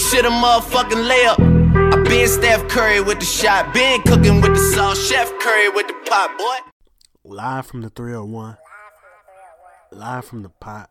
This shit a motherfucking layup. I been Steph Curry with the shot, been cooking with the sauce, Chef Curry with the pot, boy. Live from the 301. Live from the pot.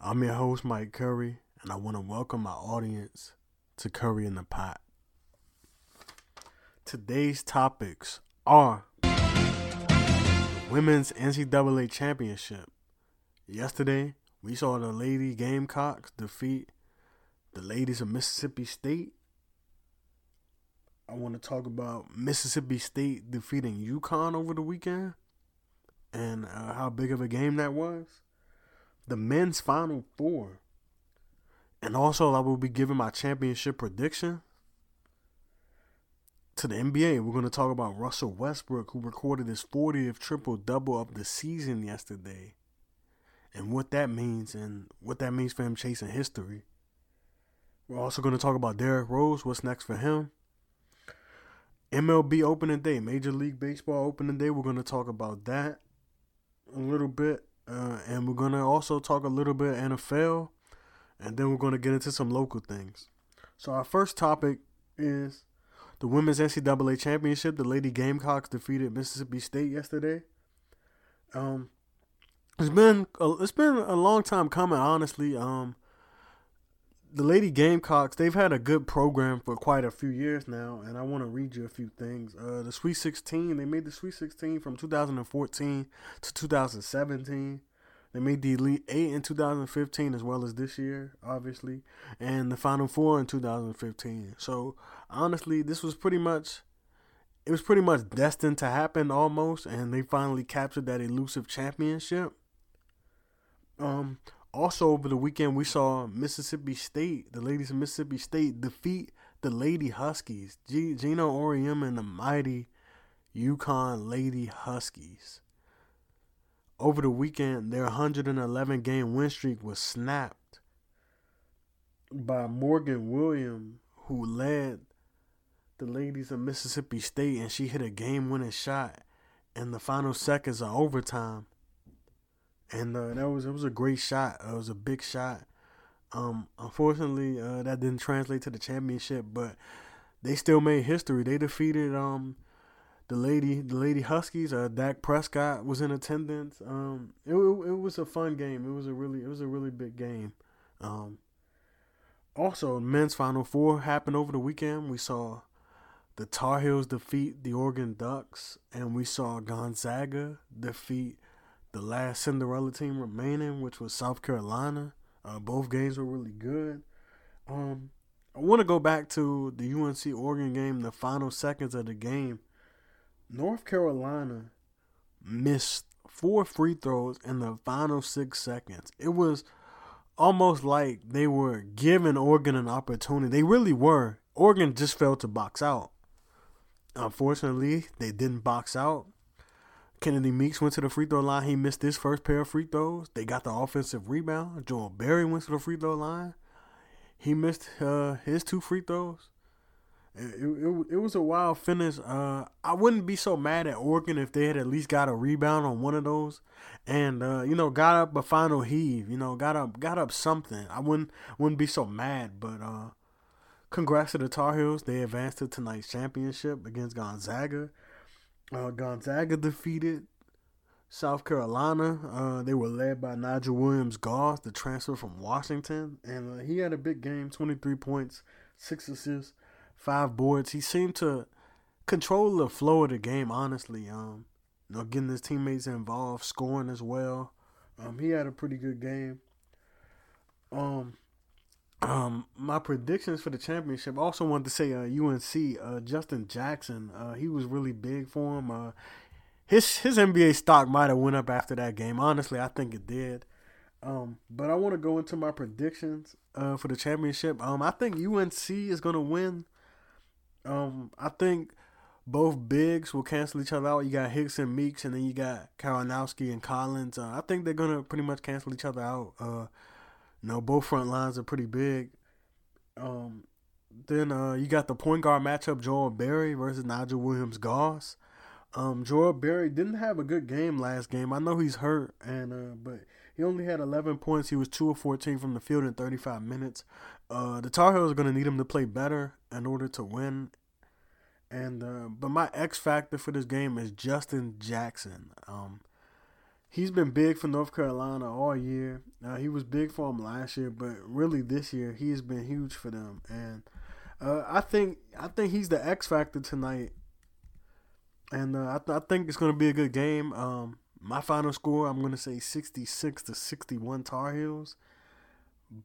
I'm your host, Mike Curry, and I want to welcome my audience to Curry in the Pot. Today's topics are Women's NCAA Championship. Yesterday, we saw the Lady Gamecocks defeat the ladies of Mississippi State. I want to talk about Mississippi State defeating UConn over the weekend and uh, how big of a game that was. The men's Final Four. And also, I will be giving my championship prediction to the NBA. We're going to talk about Russell Westbrook, who recorded his 40th triple double of the season yesterday, and what that means, and what that means for him chasing history. We're also going to talk about Derrick Rose, what's next for him. MLB opening day, Major League Baseball opening day. We're going to talk about that a little bit. Uh, and we're going to also talk a little bit NFL. And then we're going to get into some local things. So, our first topic is the Women's NCAA Championship. The Lady Gamecocks defeated Mississippi State yesterday. Um, it's been a, it's been a long time coming, honestly. Um, the Lady Gamecocks, they've had a good program for quite a few years now, and I want to read you a few things. Uh, the Sweet 16, they made the Sweet 16 from 2014 to 2017. They made the Elite Eight in 2015 as well as this year, obviously, and the Final Four in 2015. So honestly, this was pretty much it was pretty much destined to happen almost, and they finally captured that elusive championship. Um, also over the weekend, we saw Mississippi State, the ladies of Mississippi State, defeat the Lady Huskies, G- Geno Auriemma and the mighty UConn Lady Huskies. Over the weekend, their 111 game win streak was snapped by Morgan Williams, who led the ladies of Mississippi State, and she hit a game winning shot in the final seconds of overtime. And uh, that was it was a great shot. it was a big shot. Um, unfortunately, uh, that didn't translate to the championship, but they still made history. They defeated um, the lady the lady Huskies. Uh, Dak Prescott was in attendance. Um, it, it, it was a fun game. It was a really it was a really big game. Um, also, men's Final Four happened over the weekend. We saw the Tar Heels defeat the Oregon Ducks, and we saw Gonzaga defeat the last Cinderella team remaining, which was South Carolina. Uh, both games were really good. Um, I want to go back to the UNC Oregon game, the final seconds of the game. North Carolina missed four free throws in the final six seconds. It was almost like they were giving Oregon an opportunity. They really were. Oregon just failed to box out. Unfortunately, they didn't box out. Kennedy Meeks went to the free throw line. He missed his first pair of free throws. They got the offensive rebound. Joel Berry went to the free throw line. He missed uh, his two free throws. It, it, it, was a wild finish. Uh, I wouldn't be so mad at Oregon if they had at least got a rebound on one of those, and uh, you know got up a final heave. You know got up got up something. I wouldn't wouldn't be so mad. But uh, congrats to the Tar Heels. They advanced to tonight's championship against Gonzaga. Uh, Gonzaga defeated South Carolina. Uh, they were led by Nigel Williams Goss, the transfer from Washington, and uh, he had a big game: twenty three points, six assists, five boards. He seemed to control the flow of the game. Honestly, um, you know, getting his teammates involved, scoring as well. Um, he had a pretty good game. Um, um, my predictions for the championship. I also wanted to say, uh, UNC, uh, Justin Jackson, uh, he was really big for him. Uh, his his NBA stock might have went up after that game. Honestly, I think it did. Um, but I want to go into my predictions uh, for the championship. Um, I think UNC is gonna win. Um, I think both bigs will cancel each other out. You got Hicks and Meeks, and then you got Karanowski and Collins. Uh, I think they're gonna pretty much cancel each other out. Uh, you know, both front lines are pretty big. Um, then uh, you got the point guard matchup: Joel Berry versus Nigel Williams Goss. Um, Joel Berry didn't have a good game last game. I know he's hurt, and uh, but He only had 11 points. He was 2 of 14 from the field in 35 minutes. Uh, the Tar Heels are going to need him to play better in order to win. And uh, but my X factor for this game is Justin Jackson. Um, he's been big for North Carolina all year. Uh, he was big for them last year, but really this year he has been huge for them. And uh, I think I think he's the X factor tonight. And uh, I, th- I think it's going to be a good game. Um, my final score, I'm going to say 66 to 61 Tar Heels.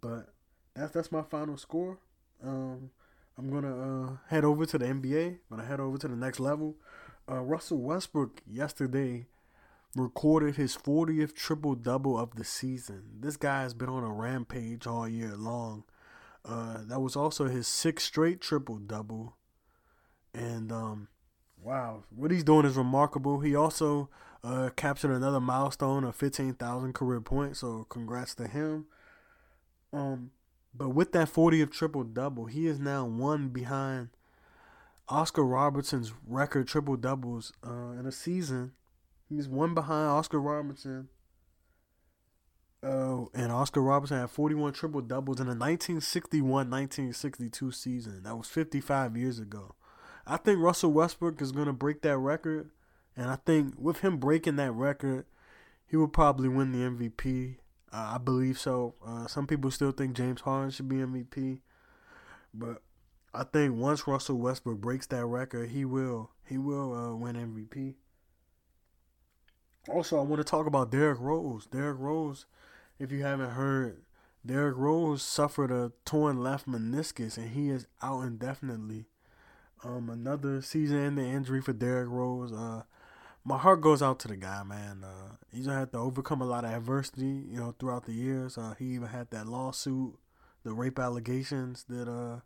But that's that's my final score. Um, I'm gonna uh, head over to the NBA. I'm gonna head over to the next level. Uh, Russell Westbrook yesterday recorded his 40th triple double of the season. This guy has been on a rampage all year long. Uh, that was also his sixth straight triple double, and um, wow, what he's doing is remarkable. He also uh, captured another milestone of 15,000 career points. So congrats to him. Um, but with that 40th triple double, he is now one behind Oscar Robertson's record triple doubles uh, in a season. He's one behind Oscar Robertson. Uh, and Oscar Robertson had 41 triple doubles in the 1961 1962 season. That was 55 years ago. I think Russell Westbrook is going to break that record. And I think with him breaking that record, he will probably win the MVP. Uh, I believe so. Uh, some people still think James Harden should be MVP, but I think once Russell Westbrook breaks that record, he will he will uh, win MVP. Also, I want to talk about Derrick Rose. Derrick Rose, if you haven't heard, Derrick Rose suffered a torn left meniscus and he is out indefinitely. Um, another season-ending injury for Derrick Rose. Uh, my heart goes out to the guy, man. Uh, he's gonna have to overcome a lot of adversity, you know, throughout the years. Uh, he even had that lawsuit, the rape allegations that uh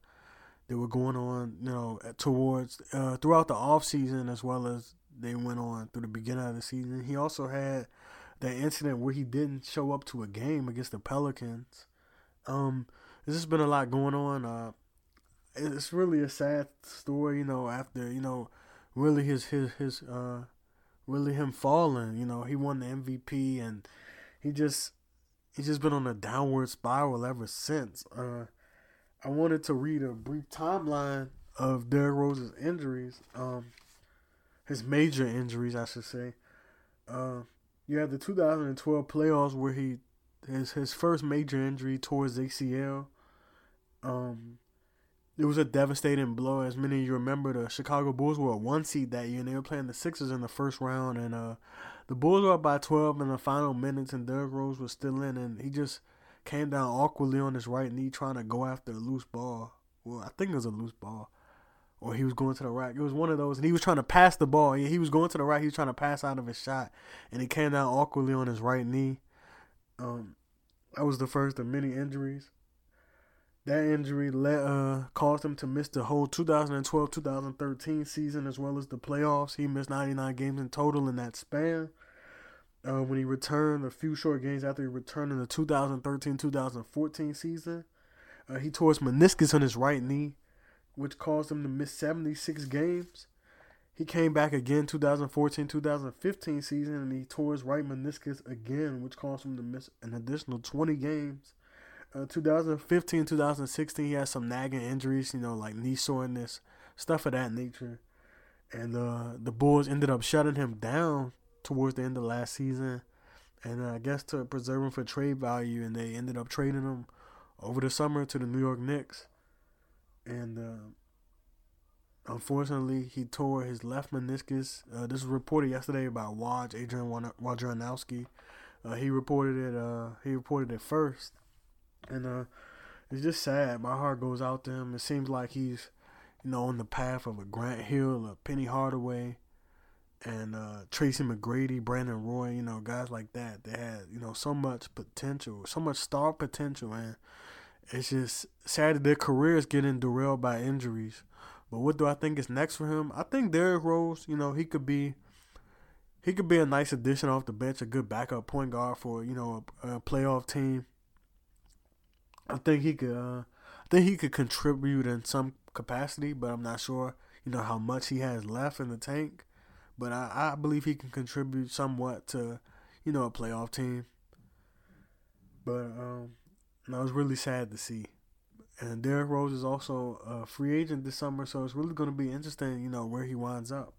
that were going on, you know, towards uh, throughout the off season as well as they went on through the beginning of the season. He also had that incident where he didn't show up to a game against the Pelicans. Um, there's just been a lot going on. Uh, it's really a sad story, you know. After you know, really his his his uh really him falling. You know, he won the MVP and he just he's just been on a downward spiral ever since. Uh, I wanted to read a brief timeline of Derrick Rose's injuries, um, his major injuries, I should say. Uh, you had the 2012 playoffs where he his his first major injury towards ACL. Um, it was a devastating blow. As many of you remember, the Chicago Bulls were a one seed that year, and they were playing the Sixers in the first round. And uh, the Bulls were up by 12 in the final minutes, and Derrick Rose was still in, and he just came down awkwardly on his right knee trying to go after a loose ball. Well, I think it was a loose ball. Or he was going to the right. It was one of those, and he was trying to pass the ball. He was going to the right. He was trying to pass out of his shot, and he came down awkwardly on his right knee. Um, that was the first of many injuries. That injury let, uh, caused him to miss the whole 2012-2013 season as well as the playoffs. He missed 99 games in total in that span. Uh, when he returned a few short games after he returned in the 2013-2014 season, uh, he tore his meniscus on his right knee, which caused him to miss 76 games. He came back again 2014-2015 season and he tore his right meniscus again, which caused him to miss an additional 20 games. Uh, 2015, 2016, he had some nagging injuries, you know, like knee soreness, stuff of that nature. And uh, the Bulls ended up shutting him down towards the end of last season. And uh, I guess to preserve him for trade value, and they ended up trading him over the summer to the New York Knicks. And uh, unfortunately, he tore his left meniscus. Uh, this was reported yesterday by Woj, Adrian Wojnarowski. Uh, he reported it. Uh, he reported it first and uh, it's just sad. My heart goes out to him. It seems like he's, you know, on the path of a Grant Hill, a Penny Hardaway, and uh, Tracy McGrady, Brandon Roy. You know, guys like that. They had, you know, so much potential, so much star potential, and it's just sad that their career is getting derailed by injuries. But what do I think is next for him? I think Derrick Rose, you know, he could be he could be a nice addition off the bench, a good backup point guard for you know a, a playoff team. I think he could. Uh, I think he could contribute in some capacity, but I'm not sure. You know how much he has left in the tank, but I, I believe he can contribute somewhat to, you know, a playoff team. But um, I was really sad to see. And Derrick Rose is also a free agent this summer, so it's really going to be interesting, you know, where he winds up.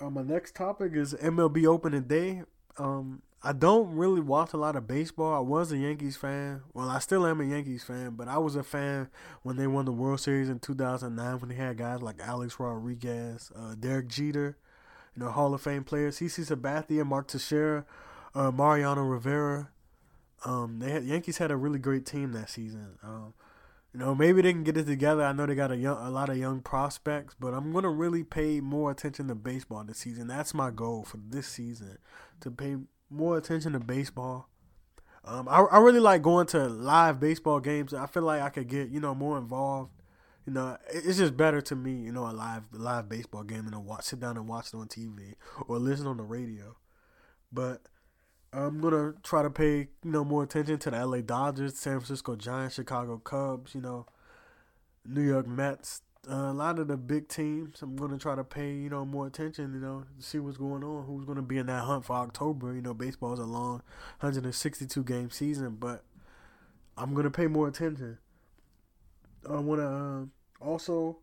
Uh, my next topic is MLB opening day. Um, I don't really watch a lot of baseball. I was a Yankees fan. Well, I still am a Yankees fan, but I was a fan when they won the World Series in 2009 when they had guys like Alex Rodriguez, uh, Derek Jeter, you know, Hall of Fame players, CC Sabathia, Mark Teixeira, uh, Mariano Rivera. Um, they had Yankees had a really great team that season. Um, you know, maybe they can get it together. I know they got a young, a lot of young prospects, but I'm gonna really pay more attention to baseball this season. That's my goal for this season, to pay more attention to baseball. Um, I I really like going to live baseball games. I feel like I could get you know more involved. You know, it's just better to me, you know, a live live baseball game than to watch sit down and watch it on TV or listen on the radio. But I'm gonna try to pay you know more attention to the LA Dodgers, San Francisco Giants, Chicago Cubs, you know, New York Mets, uh, a lot of the big teams. I'm gonna try to pay you know more attention, you know, to see what's going on, who's gonna be in that hunt for October. You know, baseball is a long 162 game season, but I'm gonna pay more attention. I wanna uh, also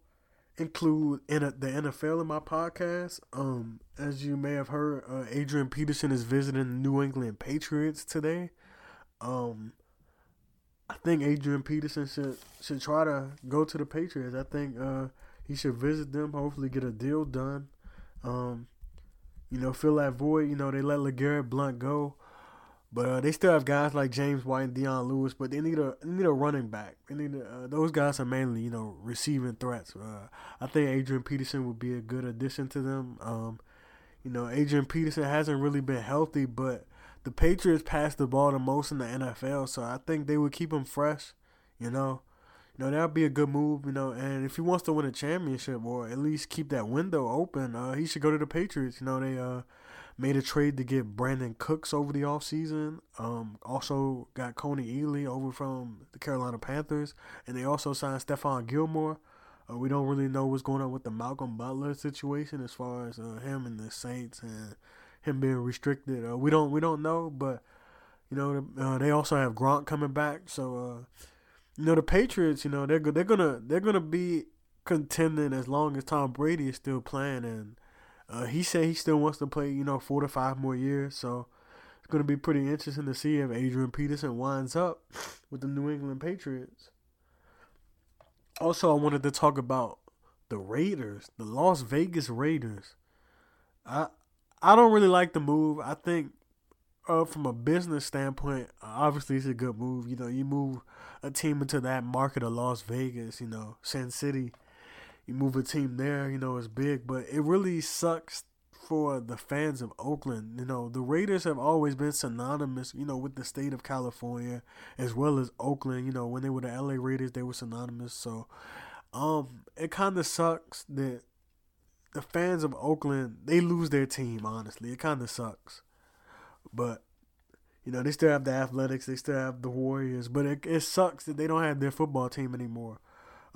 include in a, the NFL in my podcast. Um, as you may have heard, uh, Adrian Peterson is visiting the New England Patriots today. Um, I think Adrian Peterson should should try to go to the Patriots. I think uh, he should visit them. Hopefully, get a deal done. Um, you know, fill that void. You know, they let LeGarrette Blunt go. But uh, they still have guys like James White and Dion Lewis, but they need a they need a running back. They need a, uh, those guys are mainly you know receiving threats. Uh, I think Adrian Peterson would be a good addition to them. Um, you know, Adrian Peterson hasn't really been healthy, but the Patriots pass the ball the most in the NFL, so I think they would keep him fresh. You know, you know that'd be a good move. You know, and if he wants to win a championship or at least keep that window open, uh, he should go to the Patriots. You know, they uh made a trade to get Brandin Cooks over the offseason. Um, also got Kony Ealy over from the Carolina Panthers, and they also signed Stephon Gilmore. Uh, we don't really know what's going on with the Malcolm Butler situation as far as uh, him and the Saints and him being restricted. Uh, we don't we don't know, but you know uh, they also have Gronk coming back, so uh, you know the Patriots. You know they're they're gonna they're gonna be contending as long as Tom Brady is still playing and uh, he said he still wants to play, you know, four to five more years. So it's going to be pretty interesting to see if Adrian Peterson winds up with the New England Patriots. Also, I wanted to talk about the Raiders, the Las Vegas Raiders. I I don't really like the move. I think uh, from a business standpoint, obviously it's a good move. You know, you move a team into that market of Las Vegas, you know, Sin City you move a team there, you know, it's big, but it really sucks for the fans of Oakland. You know, the Raiders have always been synonymous, you know, with the state of California as well as Oakland. You know, when they were the LA Raiders, they were synonymous. So, um, it kind of sucks that the fans of Oakland they lose their team. Honestly, it kind of sucks, but. You know, they still have the Athletics, they still have the Warriors, but it, it sucks that they don't have their football team anymore.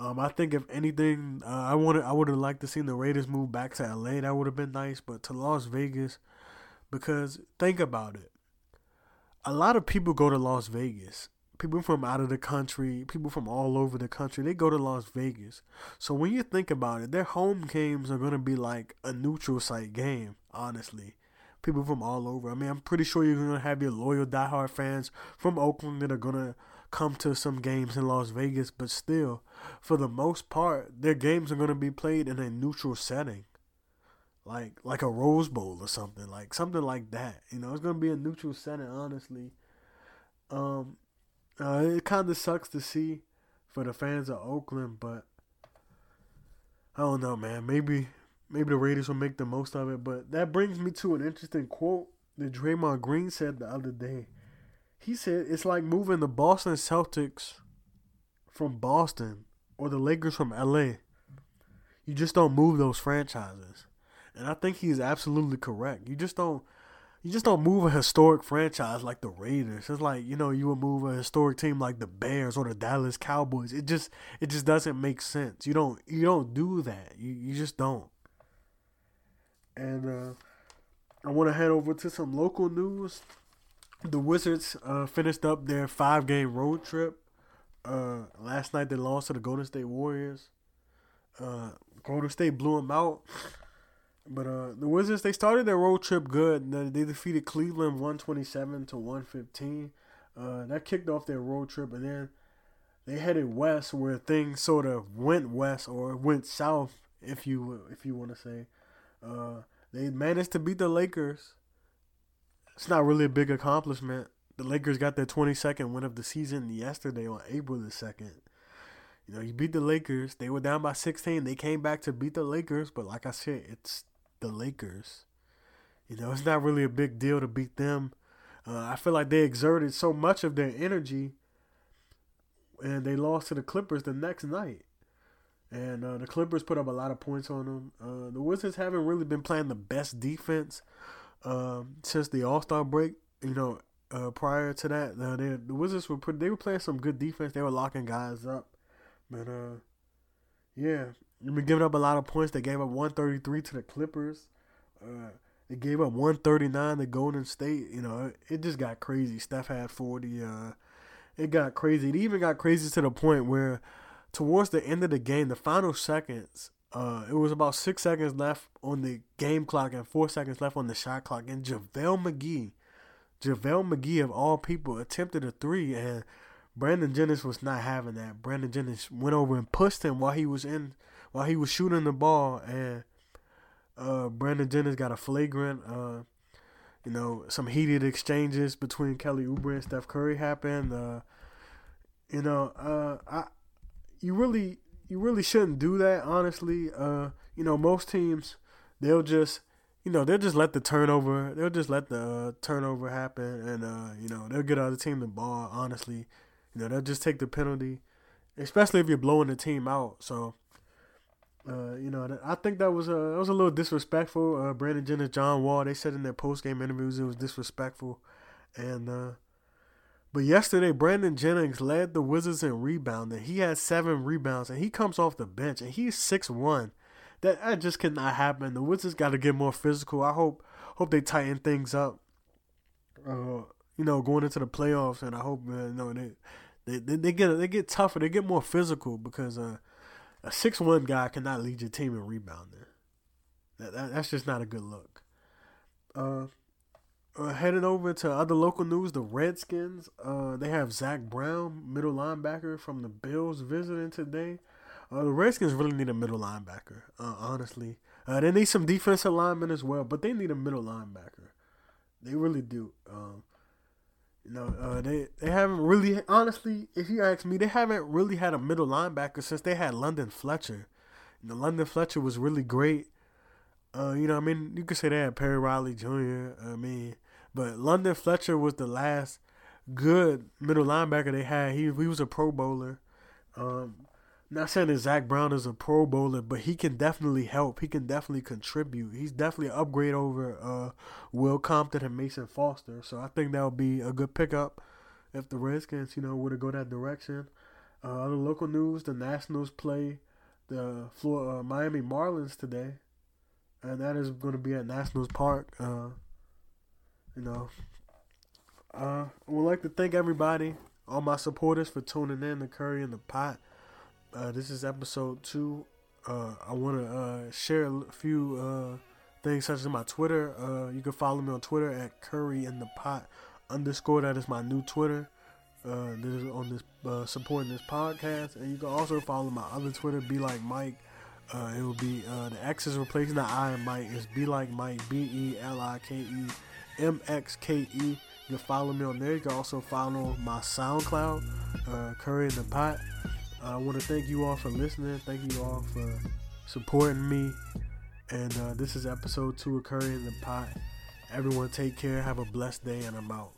Um, I think if anything, uh, I wanted I would have liked to see the Raiders move back to LA. That would have been nice, but to Las Vegas, because think about it. A lot of people go to Las Vegas. People from out of the country, people from all over the country, they go to Las Vegas. So when you think about it, their home games are gonna be like a neutral site game. Honestly, people from all over. I mean, I'm pretty sure you're gonna have your loyal diehard fans from Oakland that are gonna come to some games in Las Vegas, but still, for the most part, their games are going to be played in a neutral setting. Like like a Rose Bowl or something, like something like that. You know, it's gonna be a neutral setting, honestly. Um, uh, it kind of sucks to see for the fans of Oakland, but I don't know, man. Maybe maybe the Raiders will make the most of it. But that brings me to an interesting quote that Draymond Green said the other day. He said it's like moving the Boston Celtics from Boston or the Lakers from LA. You just don't move those franchises. And I think he's absolutely correct. You just don't you just don't move a historic franchise like the Raiders. It's like, you know, you would move a historic team like the Bears or the Dallas Cowboys. It just it just doesn't make sense. You don't you don't do that. You you just don't. And uh I want to head over to some local news. The Wizards uh, finished up their five game road trip. Uh, last night they lost to the Golden State Warriors. Uh, Golden State blew them out. But uh, the Wizards they started their road trip good. They defeated Cleveland one twenty seven to one fifteen. Uh, that kicked off their road trip, and then they headed west, where things sort of went west or went south, if you if you want to say. Uh, they managed to beat the Lakers. It's not really a big accomplishment. The Lakers got their 22nd win of the season yesterday on April the 2nd. You know, you beat the Lakers. They were down by 16. They came back to beat the Lakers, but like I said, it's the Lakers. You know, it's not really a big deal to beat them. Uh, I feel like they exerted so much of their energy, and they lost to the Clippers the next night. And uh, the Clippers put up a lot of points on them. Uh, the Wizards haven't really been playing the best defense um, since the All Star break. You know, uh, prior to that, uh, they, the Wizards were put, they were playing some good defense. They were locking guys up, but uh, yeah, they've been giving up a lot of points. They gave up 133 to the Clippers. Uh, they gave up 139 to Golden State. You know, it, it just got crazy. Steph had 40. Uh, it got crazy. It even got crazy to the point where towards the end of the game, the final seconds, uh, it was about six seconds left on the game clock and four seconds left on the shot clock. And JaVale McGee, JaVale McGee of all people, attempted a three, and Brandon Jennings was not having that. Brandon Jennings went over and pushed him while he was in, while he was shooting the ball, and uh, Brandon Jennings got a flagrant. Uh, you know, some heated exchanges between Kelly Oubre and Steph Curry happened. Uh, you know, uh, I you really you really shouldn't do that. Honestly, uh, you know most teams they'll just you know they'll just let the turnover they'll just let the uh, turnover happen and uh, you know they'll get other team the ball. Honestly, you know they'll just take the penalty, especially if you're blowing the team out. So. Uh, you know, I think that was a that was a little disrespectful. Uh, Brandon Jennings, John Wall, they said in their post game interviews it was disrespectful, and uh, but yesterday, Brandon Jennings led the Wizards in rebounding. He had seven rebounds, and he comes off the bench, and he's six one. That, that just cannot happen. The Wizards got to get more physical. I hope hope they tighten things up. Uh, you know, going into the playoffs, and I hope uh, you know they, they they they get they get tougher. They get more physical because uh, a six one guy cannot lead your team in rebounding. That, that that's just not a good look. Uh, uh, heading over to other local news, the Redskins, uh, they have Zach Brown, middle linebacker from the Bills, visiting today. Uh, the Redskins really need a middle linebacker, uh, honestly. Uh, they need some defensive linemen as well, but they need a middle linebacker. They really do. Um, you know, uh, they they haven't really, honestly, if you ask me, they haven't really had a middle linebacker since they had London Fletcher. You know, London Fletcher was really great. Uh, you know, I mean, you could say they had Perry Riley Jr. I mean, but London Fletcher was the last good middle linebacker they had. He he was a Pro Bowler. Um, not saying that Zach Brown is a Pro Bowler, but he can definitely help. He can definitely contribute. He's definitely an upgrade over uh, Will Compton and Mason Foster. So I think that would be a good pickup if the Redskins, you know, were to go that direction. Uh, other local news: the Nationals play the Florida, uh, Miami Marlins today, and that is going to be at Nationals Park. Uh, you know, uh, I would like to thank everybody, all my supporters, for tuning in to Curry in the Pot. Uh, this is episode two. Uh, I want to uh, share a few uh, things such as my Twitter. Uh, you can follow me on Twitter at Curry in the Pot underscore. That is my new Twitter. Uh, this is on this uh, supporting this podcast, and you can also follow my other Twitter. Be like Mike. Uh, it will be the X is replacing the I and Mike. It's be like Mike. B E L I K E M X K E. You can follow me on there. You can also follow my SoundCloud, uh, Curry in the Pot. I want to thank you all for listening. Thank you all for supporting me. And uh, this is episode two of Curry in the Pot. Everyone take care. Have a blessed day, and I'm out.